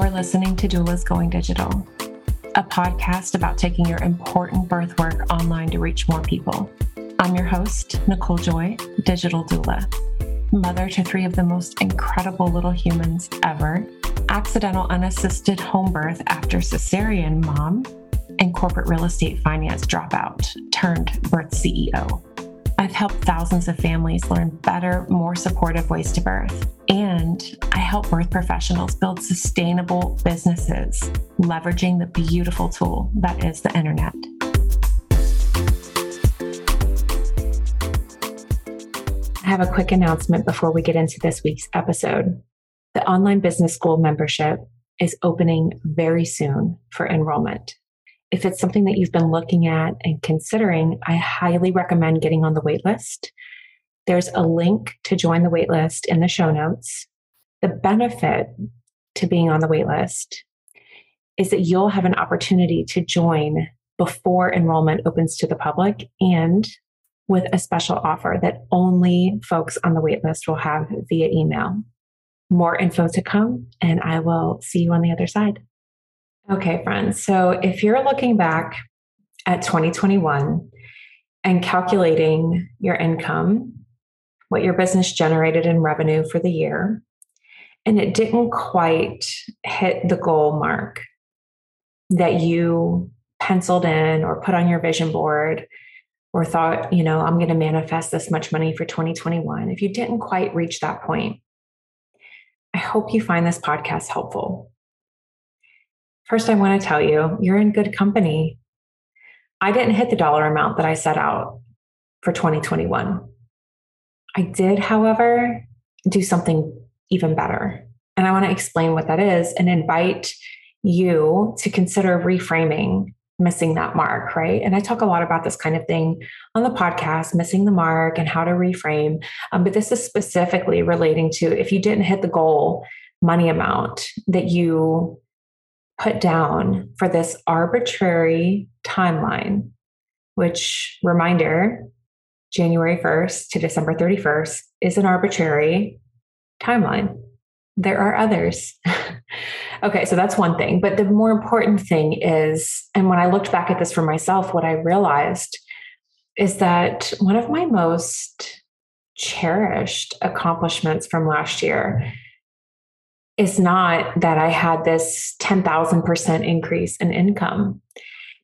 You're listening to Doulas Going Digital, a podcast about taking your important birth work online to reach more people. I'm your host, Nicole Joy, digital doula, mother to three of the most incredible little humans ever, accidental unassisted home birth after cesarean mom, and corporate real estate finance dropout turned birth CEO. I've helped thousands of families learn better, more supportive ways to birth. And I help birth professionals build sustainable businesses, leveraging the beautiful tool that is the internet. I have a quick announcement before we get into this week's episode. The online business school membership is opening very soon for enrollment if it's something that you've been looking at and considering, I highly recommend getting on the waitlist. There's a link to join the waitlist in the show notes. The benefit to being on the waitlist is that you'll have an opportunity to join before enrollment opens to the public and with a special offer that only folks on the waitlist will have via email. More info to come, and I will see you on the other side. Okay, friends. So if you're looking back at 2021 and calculating your income, what your business generated in revenue for the year, and it didn't quite hit the goal mark that you penciled in or put on your vision board or thought, you know, I'm going to manifest this much money for 2021. If you didn't quite reach that point, I hope you find this podcast helpful First, I want to tell you, you're in good company. I didn't hit the dollar amount that I set out for 2021. I did, however, do something even better. And I want to explain what that is and invite you to consider reframing missing that mark, right? And I talk a lot about this kind of thing on the podcast, missing the mark and how to reframe. Um, but this is specifically relating to if you didn't hit the goal money amount that you put down for this arbitrary timeline, which, reminder, January 1st to December 31st is an arbitrary timeline. There are others. okay, so that's one thing. But the more important thing is, and when I looked back at this for myself, what I realized is that one of my most cherished accomplishments from last year is not that I had this 10,000% increase in income.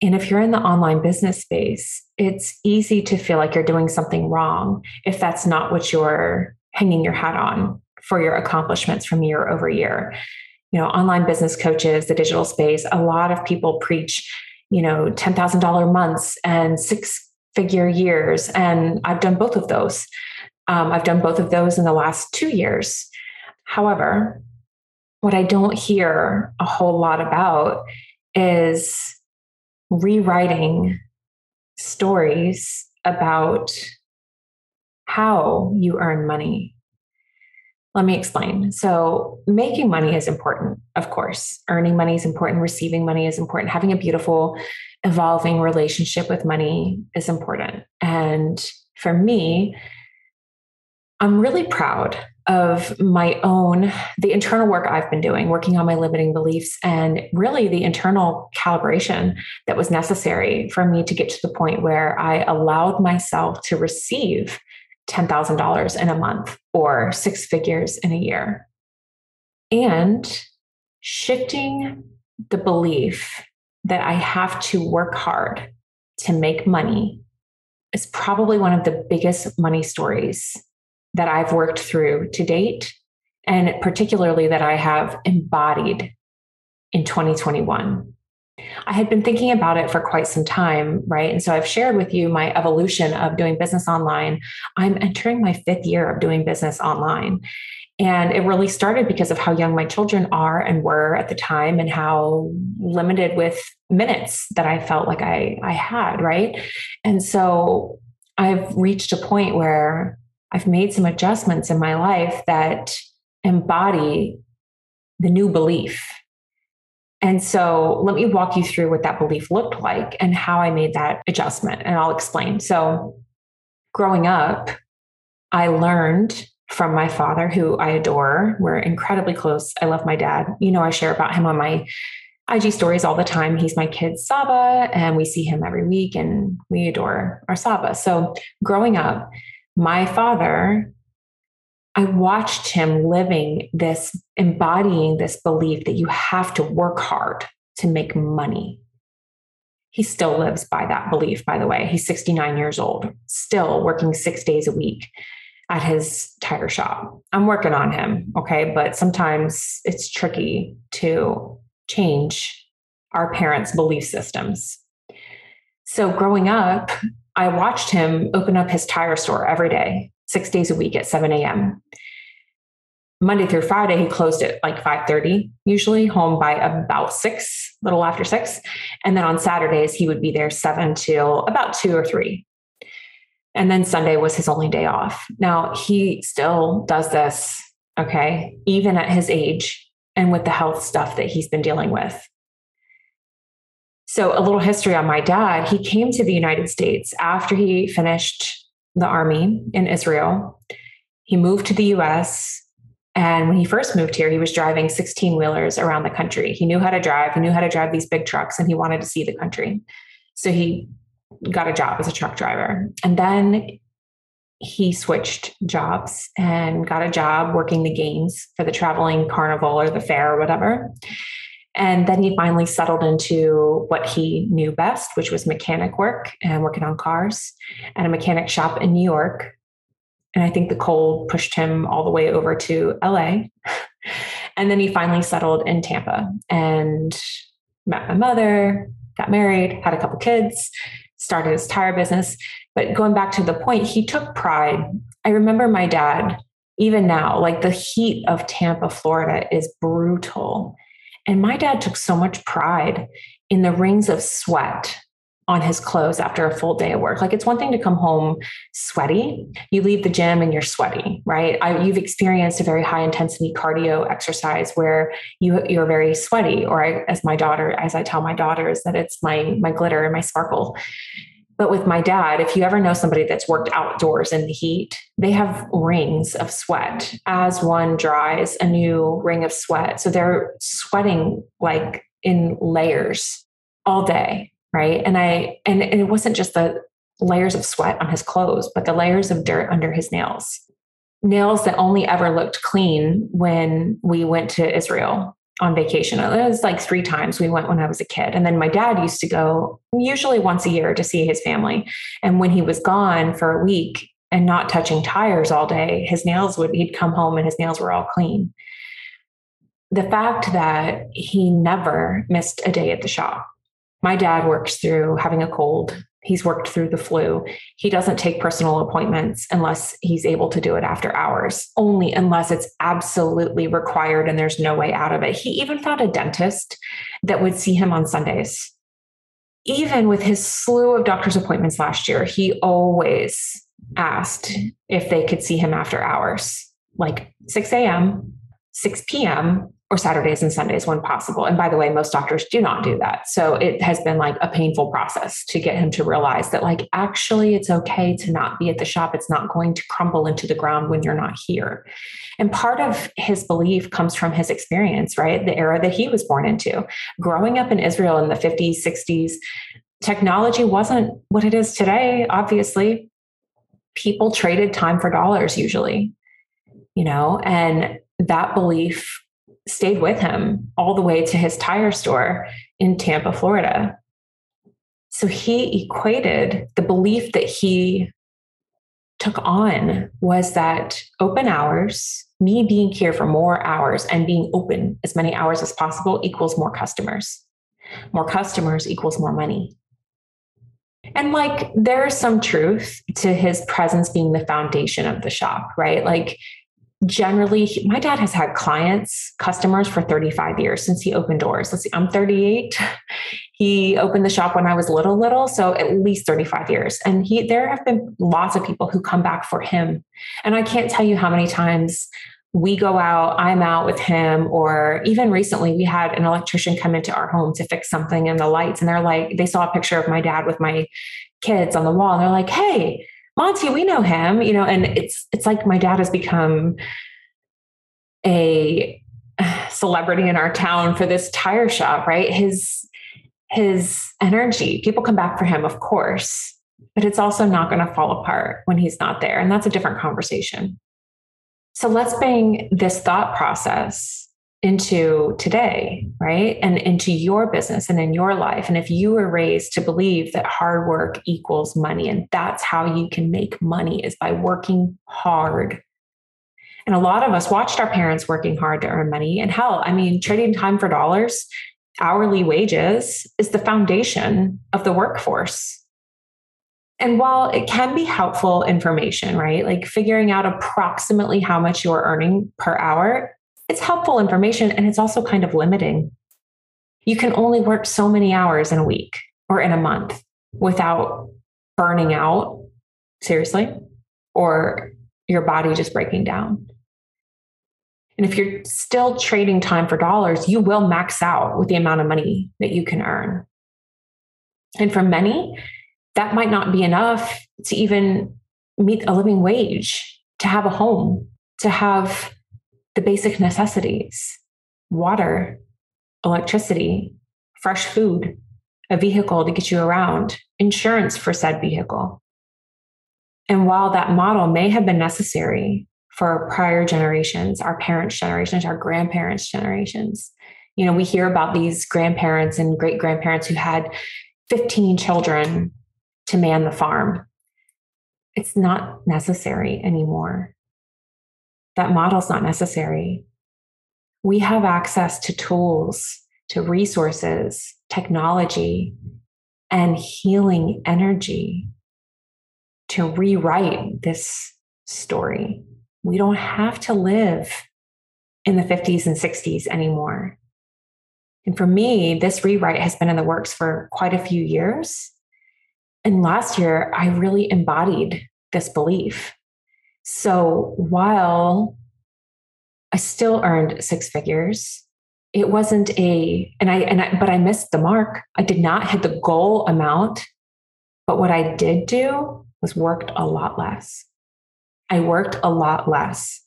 And if you're in the online business space, it's easy to feel like you're doing something wrong if that's not what you're hanging your hat on for your accomplishments from year over year. You know, online business coaches, the digital space, a lot of people preach, you know, $10,000 months and six figure years. And I've done both of those. Um, I've done both of those in the last two years. However, what I don't hear a whole lot about is rewriting stories about how you earn money. Let me explain. So, making money is important, of course. Earning money is important. Receiving money is important. Having a beautiful, evolving relationship with money is important. And for me, I'm really proud of my own, the internal work I've been doing, working on my limiting beliefs, and really the internal calibration that was necessary for me to get to the point where I allowed myself to receive $10,000 in a month or six figures in a year. And shifting the belief that I have to work hard to make money is probably one of the biggest money stories that I've worked through to date, and particularly that I have embodied in 2021. I had been thinking about it for quite some time, right? And so I've shared with you my evolution of doing business online. I'm entering my fifth year of doing business online. And it really started because of how young my children are and were at the time and how limited with minutes that I felt like I, I had, right? And so I've reached a point where I've made some adjustments in my life that embody the new belief. And so let me walk you through what that belief looked like and how I made that adjustment. And I'll explain. So, growing up, I learned from my father, who I adore. We're incredibly close. I love my dad. You know, I share about him on my IG stories all the time. He's my kid's Saba, and we see him every week, and we adore our Saba. So, growing up, my father, I watched him living this, embodying this belief that you have to work hard to make money. He still lives by that belief, by the way. He's 69 years old, still working six days a week at his tire shop. I'm working on him, okay? But sometimes it's tricky to change our parents' belief systems. So growing up, I watched him open up his tire store every day, six days a week at 7 a.m. Monday through Friday, he closed at like 5:30, usually home by about six, little after six. And then on Saturdays, he would be there seven till about two or three. And then Sunday was his only day off. Now he still does this, okay, even at his age and with the health stuff that he's been dealing with. So, a little history on my dad. He came to the United States after he finished the army in Israel. He moved to the US. And when he first moved here, he was driving 16 wheelers around the country. He knew how to drive, he knew how to drive these big trucks, and he wanted to see the country. So, he got a job as a truck driver. And then he switched jobs and got a job working the games for the traveling carnival or the fair or whatever. And then he finally settled into what he knew best, which was mechanic work and working on cars at a mechanic shop in New York. And I think the cold pushed him all the way over to LA. and then he finally settled in Tampa and met my mother, got married, had a couple kids, started his tire business. But going back to the point, he took pride. I remember my dad, even now, like the heat of Tampa, Florida is brutal. And my dad took so much pride in the rings of sweat on his clothes after a full day of work. Like it's one thing to come home sweaty. You leave the gym and you're sweaty, right? I, you've experienced a very high intensity cardio exercise where you you're very sweaty. Or I, as my daughter, as I tell my daughters that it's my my glitter and my sparkle. But with my dad, if you ever know somebody that's worked outdoors in the heat, they have rings of sweat. As one dries, a new ring of sweat. So they're sweating like in layers all day right and i and, and it wasn't just the layers of sweat on his clothes but the layers of dirt under his nails nails that only ever looked clean when we went to israel on vacation. It was like three times we went when i was a kid. And then my dad used to go usually once a year to see his family. And when he was gone for a week and not touching tires all day his nails would he'd come home and his nails were all clean. The fact that he never missed a day at the shop. My dad works through having a cold. He's worked through the flu. He doesn't take personal appointments unless he's able to do it after hours, only unless it's absolutely required and there's no way out of it. He even found a dentist that would see him on Sundays. Even with his slew of doctor's appointments last year, he always asked if they could see him after hours, like 6 a.m., 6 p.m., or Saturdays and Sundays when possible. And by the way, most doctors do not do that. So it has been like a painful process to get him to realize that, like, actually, it's okay to not be at the shop. It's not going to crumble into the ground when you're not here. And part of his belief comes from his experience, right? The era that he was born into. Growing up in Israel in the 50s, 60s, technology wasn't what it is today, obviously. People traded time for dollars usually, you know, and that belief stayed with him all the way to his tire store in Tampa, Florida. So he equated the belief that he took on was that open hours, me being here for more hours and being open as many hours as possible equals more customers. More customers equals more money. And like there's some truth to his presence being the foundation of the shop, right? Like generally my dad has had clients customers for 35 years since he opened doors. Let's see i'm 38 he opened the shop when i was little little so at least 35 years. And he there have been lots of people who come back for him. And i can't tell you how many times we go out i'm out with him or even recently we had an electrician come into our home to fix something in the lights and they're like they saw a picture of my dad with my kids on the wall and they're like hey Monty, we know him, you know, and it's it's like my dad has become a celebrity in our town for this tire shop, right? His his energy, people come back for him, of course, but it's also not going to fall apart when he's not there. And that's a different conversation. So let's bring this thought process into today, right? And into your business and in your life. And if you were raised to believe that hard work equals money and that's how you can make money is by working hard. And a lot of us watched our parents working hard to earn money. And hell, I mean, trading time for dollars, hourly wages is the foundation of the workforce. And while it can be helpful information, right? Like figuring out approximately how much you're earning per hour it's helpful information and it's also kind of limiting. You can only work so many hours in a week or in a month without burning out, seriously, or your body just breaking down. And if you're still trading time for dollars, you will max out with the amount of money that you can earn. And for many, that might not be enough to even meet a living wage, to have a home, to have the basic necessities water, electricity, fresh food, a vehicle to get you around, insurance for said vehicle. And while that model may have been necessary for prior generations, our parents' generations, our grandparents' generations, you know, we hear about these grandparents and great grandparents who had 15 children to man the farm. It's not necessary anymore that model's not necessary. We have access to tools, to resources, technology, and healing energy to rewrite this story. We don't have to live in the 50s and 60s anymore. And for me, this rewrite has been in the works for quite a few years. And last year, I really embodied this belief. So while I still earned six figures, it wasn't a and I and I but I missed the mark. I did not hit the goal amount, but what I did do was worked a lot less. I worked a lot less.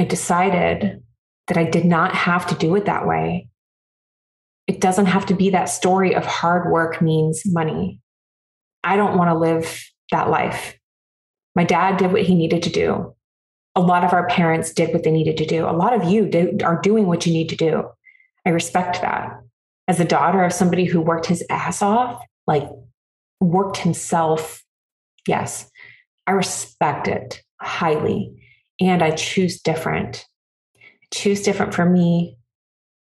I decided that I did not have to do it that way. It doesn't have to be that story of hard work means money. I don't want to live that life. My dad did what he needed to do. A lot of our parents did what they needed to do. A lot of you did, are doing what you need to do. I respect that. As a daughter of somebody who worked his ass off, like worked himself, yes, I respect it highly. And I choose different. I choose different for me.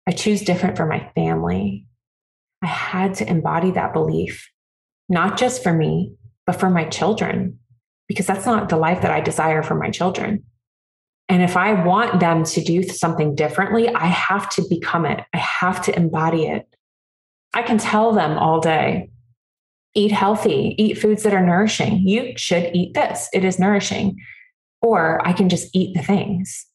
I choose different for my family. I had to embody that belief, not just for me, but for my children because that's not the life that I desire for my children. And if I want them to do something differently, I have to become it. I have to embody it. I can tell them all day eat healthy, eat foods that are nourishing. You should eat this, it is nourishing. Or I can just eat the things.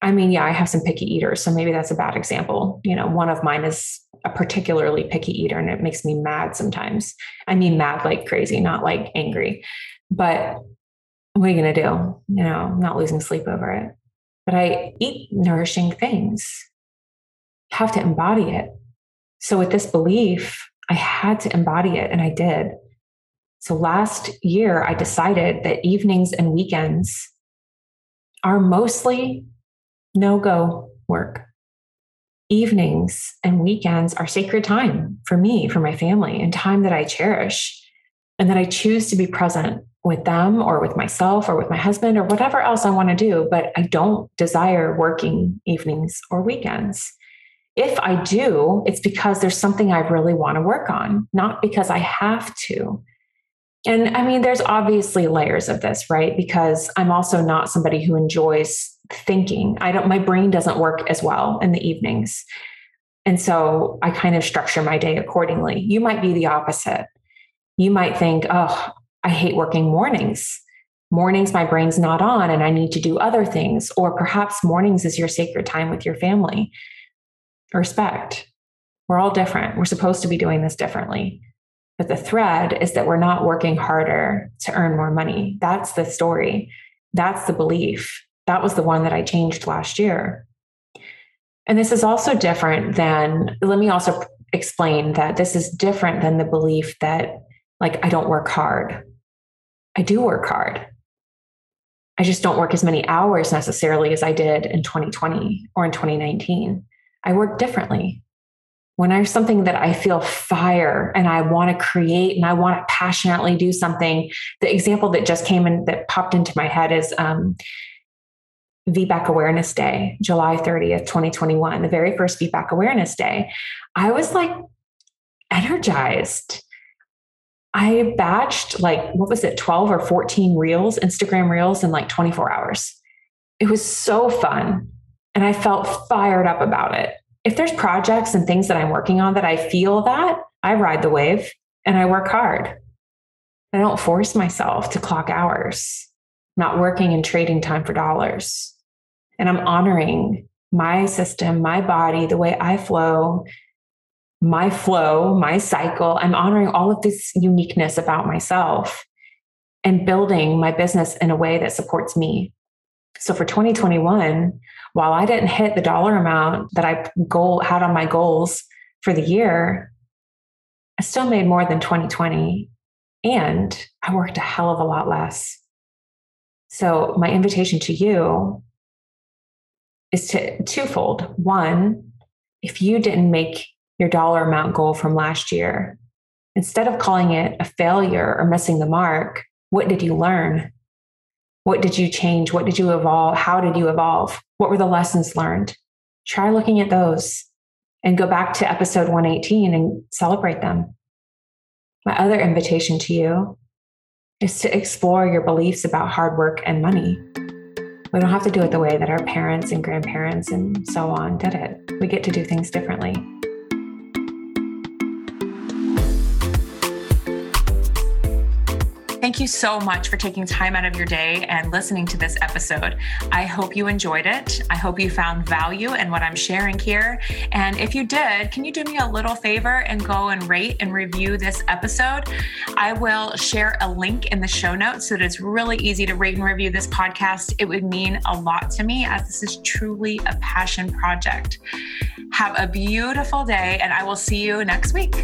I mean, yeah, I have some picky eaters, so maybe that's a bad example. You know, one of mine is a particularly picky eater and it makes me mad sometimes. I mean, mad like crazy, not like angry. But what are you going to do? You know, I'm not losing sleep over it. But I eat nourishing things. have to embody it. So with this belief, I had to embody it and I did. So last year, I decided that evenings and weekends are mostly no go work. Evenings and weekends are sacred time for me, for my family, and time that I cherish and that I choose to be present with them or with myself or with my husband or whatever else I want to do, but I don't desire working evenings or weekends. If I do, it's because there's something I really want to work on, not because I have to. And I mean, there's obviously layers of this, right? Because I'm also not somebody who enjoys thinking. I don't, my brain doesn't work as well in the evenings. And so I kind of structure my day accordingly. You might be the opposite. You might think, oh, I hate working mornings. Mornings, my brain's not on and I need to do other things. Or perhaps mornings is your sacred time with your family. Respect. We're all different. We're supposed to be doing this differently. But the thread is that we're not working harder to earn more money. That's the story. That's the belief. That was the one that I changed last year. And this is also different than, let me also explain that this is different than the belief that, like, I don't work hard. I do work hard. I just don't work as many hours necessarily as I did in 2020 or in 2019. I work differently. When have something that I feel fire and I want to create and I want to passionately do something, the example that just came in that popped into my head is um, VBAC Awareness Day, July 30th, 2021, the very first VBAC Awareness Day. I was like energized. I batched like, what was it, 12 or 14 reels, Instagram reels in like 24 hours. It was so fun. And I felt fired up about it. If there's projects and things that I'm working on that I feel that, I ride the wave and I work hard. I don't force myself to clock hours, not working and trading time for dollars. And I'm honoring my system, my body, the way I flow, my flow, my cycle. I'm honoring all of this uniqueness about myself and building my business in a way that supports me. So for 2021, while I didn't hit the dollar amount that I goal had on my goals for the year, I still made more than 2020 and I worked a hell of a lot less. So my invitation to you is to twofold. One, if you didn't make your dollar amount goal from last year, instead of calling it a failure or missing the mark, what did you learn? What did you change? What did you evolve? How did you evolve? What were the lessons learned? Try looking at those and go back to episode 118 and celebrate them. My other invitation to you is to explore your beliefs about hard work and money. We don't have to do it the way that our parents and grandparents and so on did it. We get to do things differently. Thank you so much for taking time out of your day and listening to this episode. I hope you enjoyed it. I hope you found value in what I'm sharing here. And if you did, can you do me a little favor and go and rate and review this episode? I will share a link in the show notes so that it's really easy to rate and review this podcast. It would mean a lot to me as this is truly a passion project. Have a beautiful day, and I will see you next week.